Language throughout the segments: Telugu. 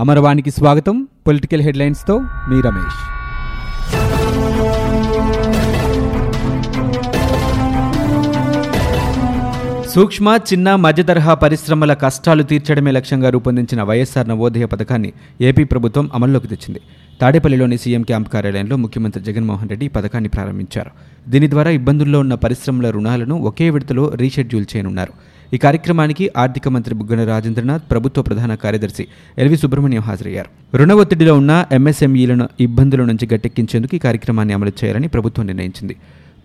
అమరవాణికి స్వాగతం. పొలిటికల్ హెడ్లైన్స్తో మీ రమేష్. సూక్ష్మ చిన్న మధ్యతరహా పరిశ్రమల కష్టాలు తీర్చడమే లక్ష్యంగా రూపొందించిన వైఎస్ఆర్ నవోదయ పథకాన్ని ఏపీ ప్రభుత్వం అమల్లోకి తెచ్చింది. తాడేపల్లిలోని సీఎం క్యాంప్ కార్యాలయంలో ముఖ్యమంత్రి జగన్మోహన్ రెడ్డి పథకాన్ని ప్రారంభించారు. దీని ద్వారా ఇబ్బందుల్లో ఉన్న పరిశ్రమల రుణాలను ఒకే విడతలో రీషెడ్యూల్ చేయనున్నారు. ఈ కార్యక్రమానికి ఆర్థిక మంత్రి బుగ్గన రాజేంద్రనాథ్ ప్రభుత్వ ప్రధాన కార్యదర్శి ఎల్వి సుబ్రహ్మణ్యం హాజరయ్యారు. రుణ ఒత్తిడిలో ఉన్న ఎంఎస్ఎంఈలను ఇబ్బందుల నుంచి గట్టెక్కించేందుకు ఈ కార్యక్రమాన్ని అమలు చేయాలని ప్రభుత్వం నిర్ణయించింది.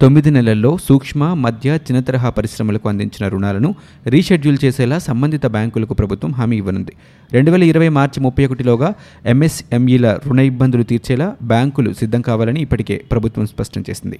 తొమ్మిది నెలల్లో సూక్ష్మ మధ్య చిన్న తరహా పరిశ్రమలకు అందించిన రుణాలను రీషెడ్యూల్ చేసేలా సంబంధిత బ్యాంకులకు ప్రభుత్వం హామీ ఇవ్వనుంది. రెండు వేల ఇరవై మార్చి ముప్పై ఒకటిలోగా ఎంఎస్ఎంఈల రుణ ఇబ్బందులు తీర్చేలా బ్యాంకులు సిద్ధం కావాలని ఇప్పటికే ప్రభుత్వం స్పష్టం చేసింది.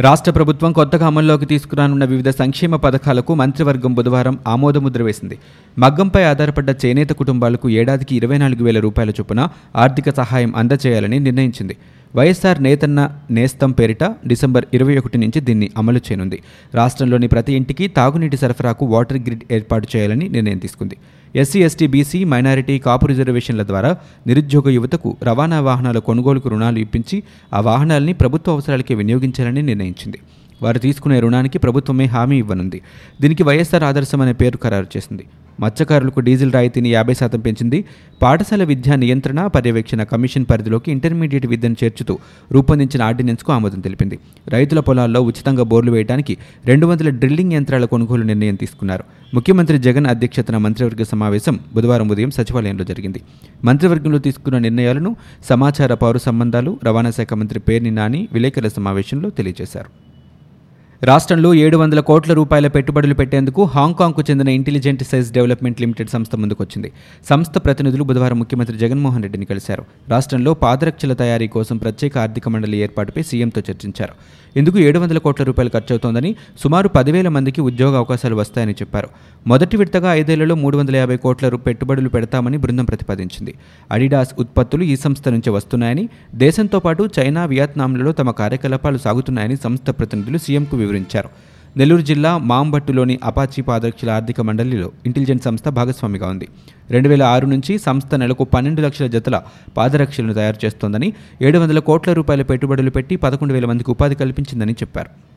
రాష్ట్ర ప్రభుత్వం కొత్తగా అమల్లోకి తీసుకురానున్న వివిధ సంక్షేమ పథకాలకు మంత్రివర్గం బుధవారం ఆమోదముద్ర వేసింది. మగ్గంపై ఆధారపడ్డ చేనేత కుటుంబాలకు ఏడాదికి ఇరవై నాలుగు వేల రూపాయల చొప్పున ఆర్థిక సహాయం అందజేయాలని నిర్ణయించింది. వైఎస్ఆర్ నేతన్న నేస్తం పేరిట డిసెంబర్ ఇరవై ఒకటి నుంచి దీన్ని అమలు చేయనుంది. రాష్ట్రంలోని ప్రతి ఇంటికి తాగునీటి సరఫరాకు వాటర్ గ్రిడ్ ఏర్పాటు చేయాలని నిర్ణయం తీసుకుంది. SC ST BC minority Kapu రిజర్వేషన్ల ద్వారా నిరుద్యోగ యువతకు రవాణా వాహనాల కొనుగోలుకు రుణాలు ఇప్పించి ఆ వాహనాల్ని ప్రభుత్వ అవసరాలకే వినియోగించాలని నిర్ణయించింది. వారు తీసుకునే రుణానికి ప్రభుత్వమే హామీ ఇవ్వనుంది. దీనికి వైఎస్ఆర్ ఆదర్శం అనే పేరు ఖరారు చేసింది. మత్స్యకారులకు డీజిల్ రాయితీని యాభై శాతం పెంచింది. పాఠశాల విద్యా నియంత్రణ పర్యవేక్షణ కమిషన్ పరిధిలోకి ఇంటర్మీడియట్ విద్యను చేర్చుతూ రూపొందించిన ఆర్డినెన్స్కు ఆమోదం తెలిపింది. రైతుల పొలాల్లో ఉచితంగా బోర్లు వేయడానికి రెండు వందల డ్రిల్లింగ్ యంత్రాల కొనుగోలు నిర్ణయం తీసుకున్నారు. ముఖ్యమంత్రి జగన్ అధ్యక్షతన మంత్రివర్గ సమావేశం బుధవారం ఉదయం సచివాలయంలో జరిగింది. మంత్రివర్గంలో తీసుకున్న నిర్ణయాలను సమాచార పౌర సంబంధాలు రవాణా శాఖ మంత్రి పేర్ని నాని విలేకరుల సమావేశంలో తెలియజేశారు. రాష్ట్రంలో ఏడు వందల కోట్ల రూపాయల పెట్టుబడులు పెట్టేందుకు హాంకాంగ్కు చెందిన ఇంటెలిజెంట్ సైజ్ డెవలప్మెంట్ లిమిటెడ్ సంస్థ ముందుకొచ్చింది. సంస్థ ప్రతినిధులు బుధవారం ముఖ్యమంత్రి జగన్మోహన్ రెడ్డిని కలిశారు. రాష్ట్రంలో పాదరక్షల తయారీ కోసం ప్రత్యేక ఆర్థిక మండలి ఏర్పాటుపై సీఎంతో చర్చించారు. ఇందుకు ఏడు వందల కోట్ల రూపాయలు ఖర్చవుతోందని సుమారు పదివేల మందికి ఉద్యోగ అవకాశాలు వస్తాయని చెప్పారు. మొదటి విడతగా ఐదేళ్ళలో మూడు వందల యాభై కోట్ల పెట్టుబడులు పెడతామని బృందం ప్రతిపాదించింది. అడిడాస్ ఉత్పత్తులు ఈ సంస్థ నుంచి వస్తున్నాయని దేశంతో పాటు చైనా వియత్నాంలలో తమ కార్యకలాపాలు సాగుతున్నాయని సంస్థ ప్రతినిధులు సీఎంకు వివరించారు. నెల్లూరు జిల్లా మాంబట్టులోని అపాచీ పాదరక్షల ఆర్థిక మండలిలో ఇంటెలిజెన్స్ సంస్థ భాగస్వామిగా ఉంది. రెండు వేల ఆరు నుంచి సంస్థ నెలకు పన్నెండు లక్షల జతల పాదరక్షలను తయారు చేస్తోందని ఏడు వందల కోట్ల రూపాయల పెట్టుబడులు పెట్టి పదకొండు వేల మందికి ఉపాధి కల్పించిందని చెప్పారు.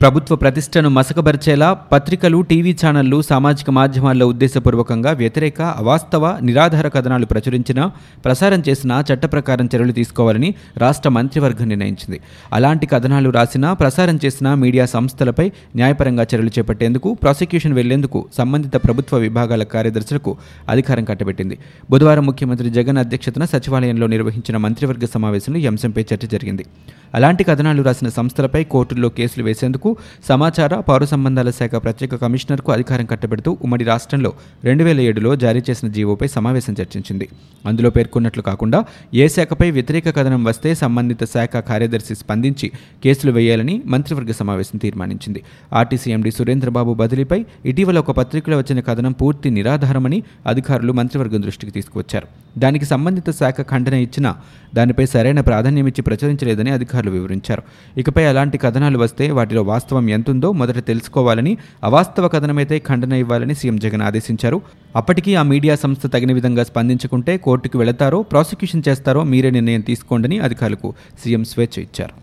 ప్రభుత్వ ప్రతిష్టను మసకబరిచేలా పత్రికలు టీవీ ఛానళ్ళు సామాజిక మాధ్యమాల్లో ఉద్దేశపూర్వకంగా వ్యతిరేక అవాస్తవ నిరాధార కథనాలు ప్రచురించినా ప్రసారం చేసినా చట్ట ప్రకారం చర్యలు తీసుకోవాలని రాష్ట్ర మంత్రివర్గం నిర్ణయించింది. అలాంటి కథనాలు రాసినా ప్రసారం చేసిన మీడియా సంస్థలపై న్యాయపరంగా చర్యలు చేపట్టేందుకు ప్రాసిక్యూషన్ వెళ్ళేందుకు సంబంధిత ప్రభుత్వ విభాగాల కార్యదర్శులకు అధికారం కట్టబెట్టింది. బుధవారం ముఖ్యమంత్రి జగన్ అధ్యక్షతన సచివాలయంలో నిర్వహించిన మంత్రివర్గ సమావేశంలో ఈ అంశంపై చర్చ జరిగింది. అలాంటి కథనాలు రాసిన సంస్థలపై కోర్టుల్లో కేసులు వేసేందుకు సమాచార పౌర సంబంధాల శాఖ ప్రత్యేక కమిషనర్కు అధికారం కట్టబెడుతూ ఉమ్మడి రాష్ట్రంలో రెండు వేల ఏడులో జారీ చేసిన జీవోపై సమావేశం చర్చించింది. అందులో పేర్కొన్నట్లు కాకుండా ఏ శాఖపై వ్యతిరేక కథనం వస్తే సంబంధిత శాఖ కార్యదర్శి స్పందించి కేసులు వేయాలని మంత్రివర్గ సమావేశం తీర్మానించింది. ఆర్టీసీ ఎండీ సురేంద్రబాబు బదిలీపై ఇటీవల ఒక పత్రికలో వచ్చిన కథనం పూర్తి నిరాధారమని అధికారులు మంత్రివర్గం దృష్టికి తీసుకువచ్చారు. దానికి సంబంధిత శాఖ ఖండన ఇచ్చినా దానిపై సరైన ప్రాధాన్యం ఇచ్చి ప్రచురించలేదని అధికారులు వివరించారు. ఇకపై అలాంటి కథనాలు వస్తే వాటిలో వాస్తవం ఎంతుందో మొదట తెలుసుకోవాలని అవాస్తవ కథనమైతే ఖండన ఇవ్వాలని సీఎం జగన్ ఆదేశించారు. అప్పటికీ ఆ మీడియా సంస్థ తగిన విధంగా స్పందించకుంటే కోర్టుకు వెళతారో ప్రాసిక్యూషన్ చేస్తారో మీరే నిర్ణయం తీసుకోండని అధికారులకు సీఎం స్వేచ్ఛ ఇచ్చారు.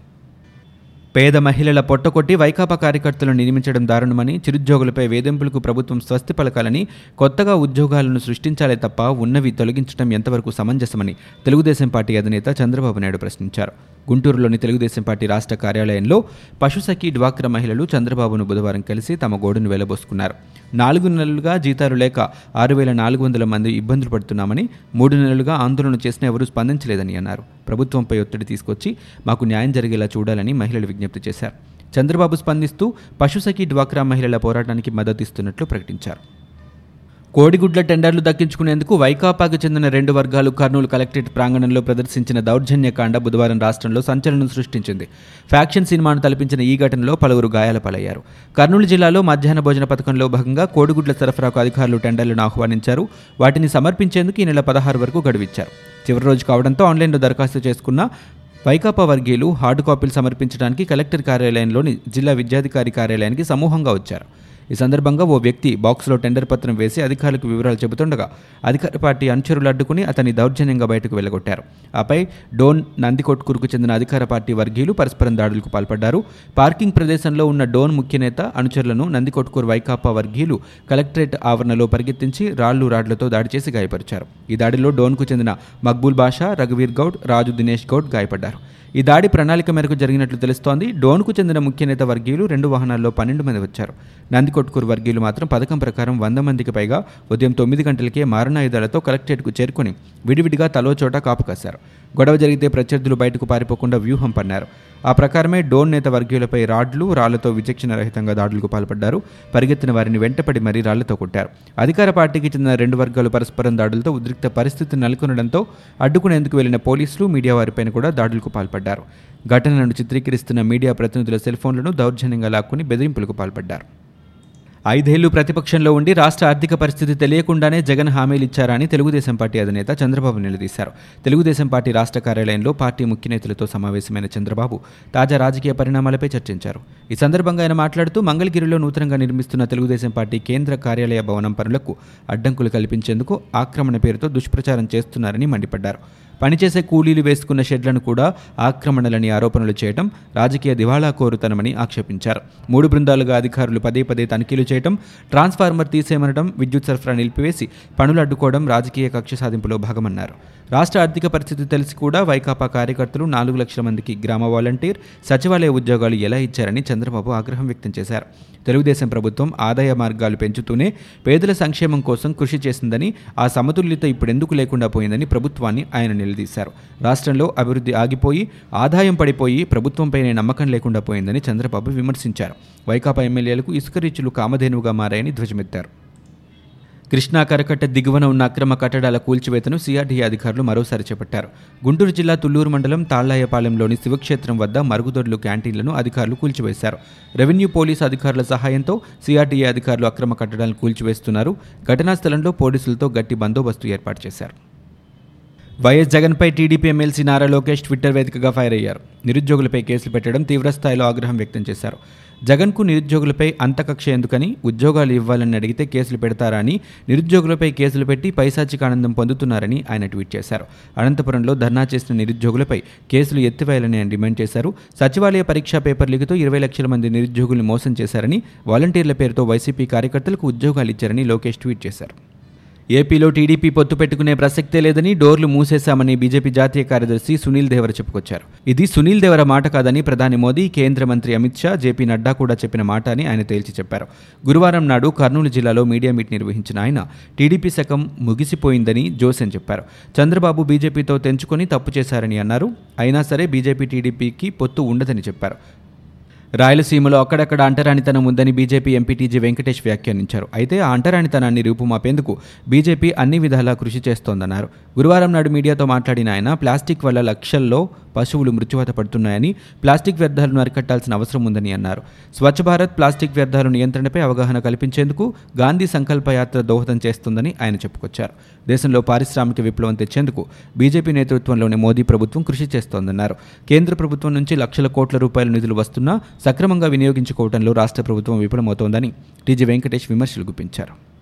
పేద మహిళల పొట్టకొట్టి వైకాపా కార్యకర్తలను నియమించడం దారుణమని చిరుద్యోగులపై వేధింపులకు ప్రభుత్వం స్వస్తి పలకాలని కొత్తగా ఉద్యోగాలను సృష్టించాలే తప్ప ఉన్నవి తొలగించడం ఎంతవరకు సమంజసమని తెలుగుదేశం పార్టీ అధినేత చంద్రబాబు నాయుడు ప్రశ్నించారు. గుంటూరులోని తెలుగుదేశం పార్టీ రాష్ట్ర కార్యాలయంలో పశుసఖి డ్వాక్రా మహిళలు చంద్రబాబును బుధవారం కలిసి తమ గోడును వెలబోసుకున్నారు. నాలుగు నెలలుగా జీతాలు లేక ఆరు వేల నాలుగు వందల మంది ఇబ్బందులు పడుతున్నామని మూడు నెలలుగా ఆందోళన చేసిన ఎవరూ స్పందించలేదని అన్నారు. ప్రభుత్వంపై ఒత్తిడి తీసుకొచ్చి మాకు న్యాయం జరిగేలా చూడాలని మహిళలు విజ్ఞప్తి చేశారు. చంద్రబాబు స్పందిస్తూ పశుసఖి డ్వాక్రా మహిళల పోరాటానికి మద్దతిస్తున్నట్లు ప్రకటించారు. కోడిగుడ్ల టెండర్లు దక్కించుకునేందుకు వైకాపాకు చెందిన రెండు వర్గాలు కర్నూలు కలెక్టరేట్ ప్రాంగణంలో ప్రదర్శించిన దౌర్జన్యకాండ బుధవారం రాష్ట్రంలో సంచలనం సృష్టించింది. ఫ్యాక్షన్ సినిమాను తలపించిన ఈ ఘటనలో పలువురు గాయాల పాలయ్యారు. కర్నూలు జిల్లాలో మధ్యాహ్న భోజన పథకంలో భాగంగా కోడిగుడ్ల సరఫరాకు అధికారులు టెండర్లను ఆహ్వానించారు. వాటిని సమర్పించేందుకు ఈ నెల పదహారు వరకు గడువిచ్చారు. చివరి రోజు కావడంతో ఆన్లైన్లో దరఖాస్తు చేసుకున్న వైకాపా వర్గీయులు హార్డ్ కాపీలు సమర్పించడానికి కలెక్టర్ కార్యాలయంలోని జిల్లా విద్యాధికారి కార్యాలయానికి సమూహంగా వచ్చారు. ఈ సందర్భంగా ఓ వ్యక్తి బాక్స్లో టెండర్ పత్రం వేసి అధికారులకు వివరాలు చెబుతుండగా అధికార పార్టీ అనుచరులు అడ్డుకుని అతన్ని దౌర్జన్యంగా బయటకు వెళ్ళగొట్టారు ఆపై డోన్ నందికొట్కూరుకు చెందిన అధికార పార్టీ వర్గీయులు పరస్పరం దాడులకు పాల్పడ్డారు. పార్కింగ్ ప్రదేశంలో ఉన్న డోన్ ముఖ్య నేత అనుచరులను నందికొట్కూరు వైకాపా వర్గీయులు కలెక్టరేట్ ఆవరణలో పరిగెత్తించి రాళ్ళు రాడ్లతో దాడి చేసి గాయపరిచారు. ఈ దాడిలో డోన్కు చెందిన మక్బూల్ బాషా రఘువీర్ గౌడ్ రాజు దినేష్ గౌడ్ గాయపడ్డారు. ఈ దాడి ప్రణాళిక మేరకు జరిగినట్లు తెలుస్తోంది. డోన్కు చెందిన ముఖ్య నేత వర్గీయులు రెండు వాహనాల్లో పన్నెండు మంది వచ్చారు. నందికొట్కూరు వర్గీయులు మాత్రం పథకం ప్రకారం వంద మందికి పైగా ఉదయం తొమ్మిది గంటలకే మారణాయుధాలతో కలెక్టరేట్కు చేరుకుని విడివిడిగా తలో చోట కాపు కాశారు. గొడవ జరిగితే ప్రత్యర్థులు బయటకు పారిపోకుండా వ్యూహం పన్నారు. ఆ ప్రకారమే డోన్ నేత వర్గీయులపై రాడ్లు రాళ్ళతో విచక్షణ రహితంగా దాడులకు పాల్పడ్డారు. పరిగెత్తిన వారిని వెంటపడి మరీ రాళ్ళతో కొట్టారు. అధికార పార్టీకి చెందిన రెండు వర్గాలు పరస్పరం దాడులతో ఉద్రిక్త పరిస్థితి నెలకొనడంతో అడ్డుకునేందుకు వెళ్ళిన పోలీసులు మీడియా వారిపైన కూడా దాడులకు పాల్పడ్డారు. ఘటనలను చిత్రీకరిస్తున్న మీడియా ప్రతినిధుల సెల్ఫోన్లను దౌర్జన్యంగా లాక్కుని బెదిరింపులకు పాల్పడ్డారు. ఐదేళ్ళు ప్రతిపక్షంలో ఉండి రాష్ట్ర ఆర్థిక పరిస్థితి తెలియకుండానే జగన్ హామీలు ఇచ్చారని తెలుగుదేశం పార్టీ అధినేత చంద్రబాబు నిలదీశారు. తెలుగుదేశం పార్టీ రాష్ట్ర కార్యాలయంలో పార్టీ ముఖ్యనేతలతో సమావేశమైన చంద్రబాబు తాజా రాజకీయ పరిణామాలపై చర్చించారు. ఈ సందర్భంగా ఆయన మాట్లాడుతూ మంగళగిరిలో నూతనంగా నిర్మిస్తున్న తెలుగుదేశం పార్టీ కేంద్ర కార్యాలయ భవనం పనులకు అడ్డంకులు కల్పించేందుకు ఆక్రమణ పేరుతో దుష్ప్రచారం చేస్తున్నారని మండిపడ్డారు. పనిచేసే కూలీలు వేసుకున్న షెడ్లను కూడా ఆక్రమణలని ఆరోపణలు చేయడం రాజకీయ దివాళా కోరుతనమని ఆక్షేపించారు. మూడు బృందాలుగా అధికారులు పదే పదే తనిఖీలు చేయడం ట్రాన్స్ఫార్మర్ తీసేయమనడం విద్యుత్ సరఫరా నిలిపివేసి పనులు అడ్డుకోవడం రాజకీయ కక్ష సాధింపులో భాగమన్నారు. రాష్ట్ర ఆర్థిక పరిస్థితి తెలిసి కూడా వైకాపా కార్యకర్తలు నాలుగు లక్షల మందికి గ్రామ వాలంటీర్ సచివాలయ ఉద్యోగాలు ఎలా ఇచ్చారని చంద్రబాబు ఆగ్రహం వ్యక్తం చేశారు. తెలుగుదేశం ప్రభుత్వం ఆదాయ మార్గాలు పెంచుతూనే పేదల సంక్షేమం కోసం కృషి చేసిందని ఆ సమతుల్యత ఇప్పుడెందుకు లేకుండా పోయిందని ప్రభుత్వాన్ని ఆయన నిలదీశారు. రాష్ట్రంలో అభివృద్ధి ఆగిపోయి ఆదాయం పడిపోయి ప్రభుత్వంపైనే నమ్మకం లేకుండా పోయిందని చంద్రబాబు విమర్శించారు. వైకాపా ఎమ్మెల్యేలకు ఇసుక రీచులు కామధేనువుగా మారాయని ధ్వజమెత్తారు. కృష్ణా కరకట్ట దిగువన ఉన్న అక్రమ కట్టడాల కూల్చివేతను సిఆర్డీఏ అధికారులు మరోసారి చేపట్టారు. గుంటూరు జిల్లా తుళ్ళూరు మండలం తాళ్ళాయపాలెంలోని శివక్షేత్రం వద్ద మరుగుదొడ్లు క్యాంటీన్లను అధికారులు కూల్చివేశారు. రెవెన్యూ పోలీసు అధికారుల సహాయంతో సిఆర్డీఏ అధికారులు అక్రమ కట్టడాలను కూల్చివేస్తున్నారు. ఘటనా స్థలంలో పోలీసులతో గట్టి బందోబస్తు ఏర్పాటు చేశారు. వైఎస్ జగన్పై TDP MLC Nara Lokesh Twitter వేదికగా ఫైర్ అయ్యారు. నిరుద్యోగులపై కేసులు పెట్టడం తీవ్రస్థాయిలో ఆగ్రహం వ్యక్తం చేశారు. జగన్కు నిరుద్యోగులపై అంతకక్ష ఎందుకని ఉద్యోగాలు ఇవ్వాలని అడిగితే కేసులు పెడతారా అని నిరుద్యోగులపై కేసులు పెట్టి పైశాచిక ఆనందం పొందుతున్నారని ఆయన ట్వీట్ చేశారు. అనంతపురంలో ధర్నా చేసిన నిరుద్యోగులపై కేసులు ఎత్తివేయాలని ఆయన డిమాండ్ చేశారు. సచివాలయ పరీక్షా పేపర్ లీగుతో ఇరవై లక్షల మంది నిరుద్యోగుల్ని మోసం చేశారని వాలంటీర్ల పేరుతో వైసీపీ కార్యకర్తలకు ఉద్యోగాలు ఇచ్చారని లోకేష్ ట్వీట్ చేశారు. ఏపీలో టీడీపీ పొత్తు పెట్టుకునే ప్రసక్తే లేదని డోర్లు మూసేశామని బీజేపీ జాతీయ కార్యదర్శి సునీల్ దేవర చెప్పుకొచ్చారు. ఇది సునీల్ దేవర మాట కాదని ప్రధాని మోదీ కేంద్ర మంత్రి అమిత్ షా జేపీ నడ్డా కూడా చెప్పిన మాట అని ఆయన తేల్చి చెప్పారు. గురువారం నాడు కర్నూలు జిల్లాలో మీడియా మీట్ నిర్వహించిన ఆయన టీడీపీ శకం ముగిసిపోయిందని జోసెన్ చెప్పారు. చంద్రబాబు బీజేపీతో తెంచుకొని తప్పు చేశారని అన్నారు. అయినా సరే బీజేపీ టీడీపీకి పొత్తు ఉండదని చెప్పారు. రాయలసీమలో అక్కడక్కడ అంటరానితనం ఉందని బీజేపీ ఎంపీటీజీ వెంకటేష్ వ్యాఖ్యానించారు. అయితే ఆ అంటరానితనాన్ని రూపుమాపేందుకు బీజేపీ అన్ని విధాలా కృషి చేస్తోందన్నారు. గురువారం నాడు మీడియాతో మాట్లాడిన ఆయన ప్లాస్టిక్ వల్ల లక్షల్లో పశువులు మృత్యువాత పడుతున్నాయని ప్లాస్టిక్ వ్యర్థాలను అరికట్టాల్సిన అవసరం ఉందని అన్నారు. స్వచ్ఛ భారత్ ప్లాస్టిక్ వ్యర్థాల నియంత్రణపై అవగాహన కల్పించేందుకు గాంధీ సంకల్ప యాత్ర దోహదం చేస్తుందని ఆయన చెప్పుకొచ్చారు. దేశంలో పారిశ్రామిక విప్లవం తెచ్చేందుకు బీజేపీ నేతృత్వంలోని మోదీ ప్రభుత్వం కృషి చేస్తోందన్నారు. కేంద్ర ప్రభుత్వం నుంచి లక్షల కోట్ల రూపాయల నిధులు వస్తున్నా సక్రమంగా వినియోగించుకోవడంలో రాష్ట్ర ప్రభుత్వం విఫలమవుతోందని టీజీ వెంకటేష్ విమర్శలు గుప్పించారు.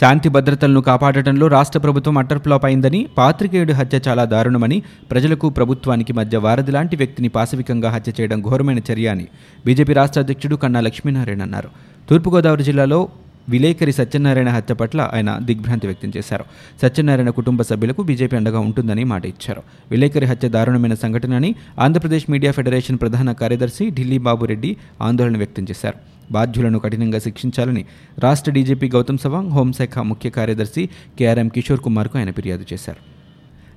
శాంతి భద్రతలను కాపాడటంలో రాష్ట్ర ప్రభుత్వం అట్టర్ఫ్లాప్ అయిందని పాత్రికేయుడి హత్య చాలా దారుణమని ప్రజలకు ప్రభుత్వానికి మధ్య వారధి లాంటి వ్యక్తిని పాశవికంగా హత్య చేయడం ఘోరమైన చర్య అని బీజేపీ రాష్ట్ర అధ్యక్షుడు కన్నా లక్ష్మీనారాయణ అన్నారు. తూర్పుగోదావరి జిల్లాలో విలేకరి సత్యనారాయణ హత్య పట్ల ఆయన దిగ్భ్రాంతి వ్యక్తం చేశారు. సత్యనారాయణ కుటుంబ సభ్యులకు బీజేపీ అండగా ఉంటుందని మాట ఇచ్చారు. విలేకరి హత్య దారుణమైన సంఘటన అని ఆంధ్రప్రదేశ్ మీడియా ఫెడరేషన్ ప్రధాన కార్యదర్శి ఢిల్లీ బాబురెడ్డి ఆందోళన వ్యక్తం చేశారు. బాధ్యులను కఠినంగా శిక్షించాలని రాష్ట్ర డీజీపీ గౌతమ్ సవాంగ్ హోంశాఖ ముఖ్య కార్యదర్శి కేఆర్ఎం కిషోర్ కుమార్కు ఆయన ఫిర్యాదు చేశారు.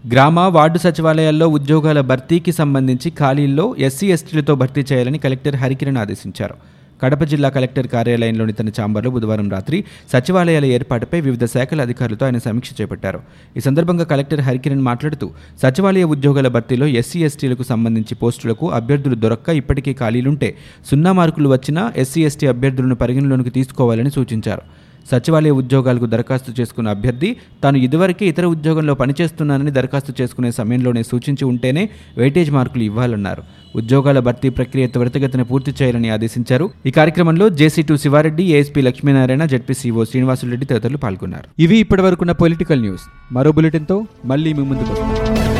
గ్రామ వార్డు సచివాలయాల్లో ఉద్యోగాల భర్తీకి సంబంధించి ఖాళీల్లో ఎస్సీ ఎస్టీలతో భర్తీ చేయాలని కలెక్టర్ హరికిరణ్ ఆదేశించారు. కడప జిల్లా కలెక్టర్ కార్యాలయంలోని తన ఛాంబర్లో బుధవారం రాత్రి సచివాలయాల ఏర్పాటుపై వివిధ శాఖల అధికారులతో ఆయన సమీక్ష చేపట్టారు. ఈ సందర్భంగా కలెక్టర్ హరికిరణ్ మాట్లాడుతూ సచివాలయ ఉద్యోగాల భర్తీలో ఎస్సీ ఎస్టీలకు సంబంధించి పోస్టులకు అభ్యర్థులు దొరక్క ఇప్పటికీ ఖాళీలుంటే సున్నా మార్కులు వచ్చినా ఎస్సీ ఎస్టీ అభ్యర్థులను పరిగణలోకి తీసుకోవాలని సూచించారు. సచివాలయ ఉద్యోగాలకు దరఖాస్తు చేసుకున్న అభ్యర్థి తాను ఇదివరకే ఇతర ఉద్యోగంలో పనిచేస్తున్నానని దరఖాస్తు చేసుకునే సమయంలోనే సూచించి ఉంటేనే వెయిటేజ్ మార్కులు ఇవ్వాలన్నారు. ఉద్యోగాల భర్తీ ప్రక్రియ త్వరితగతిన పూర్తి చేయాలని ఆదేశించారు. ఈ కార్యక్రమంలో JC two Siva Reddy ASP Lakshminarayana ZP CEO Srinivasulu Reddy తదితరులు పాల్గొన్నారు. ఇవి ఇప్పటివరకున్న పొలిటికల్ న్యూస్. మరో బులెటిన్తో మళ్ళీ మీ ముందుకు వస్తాం.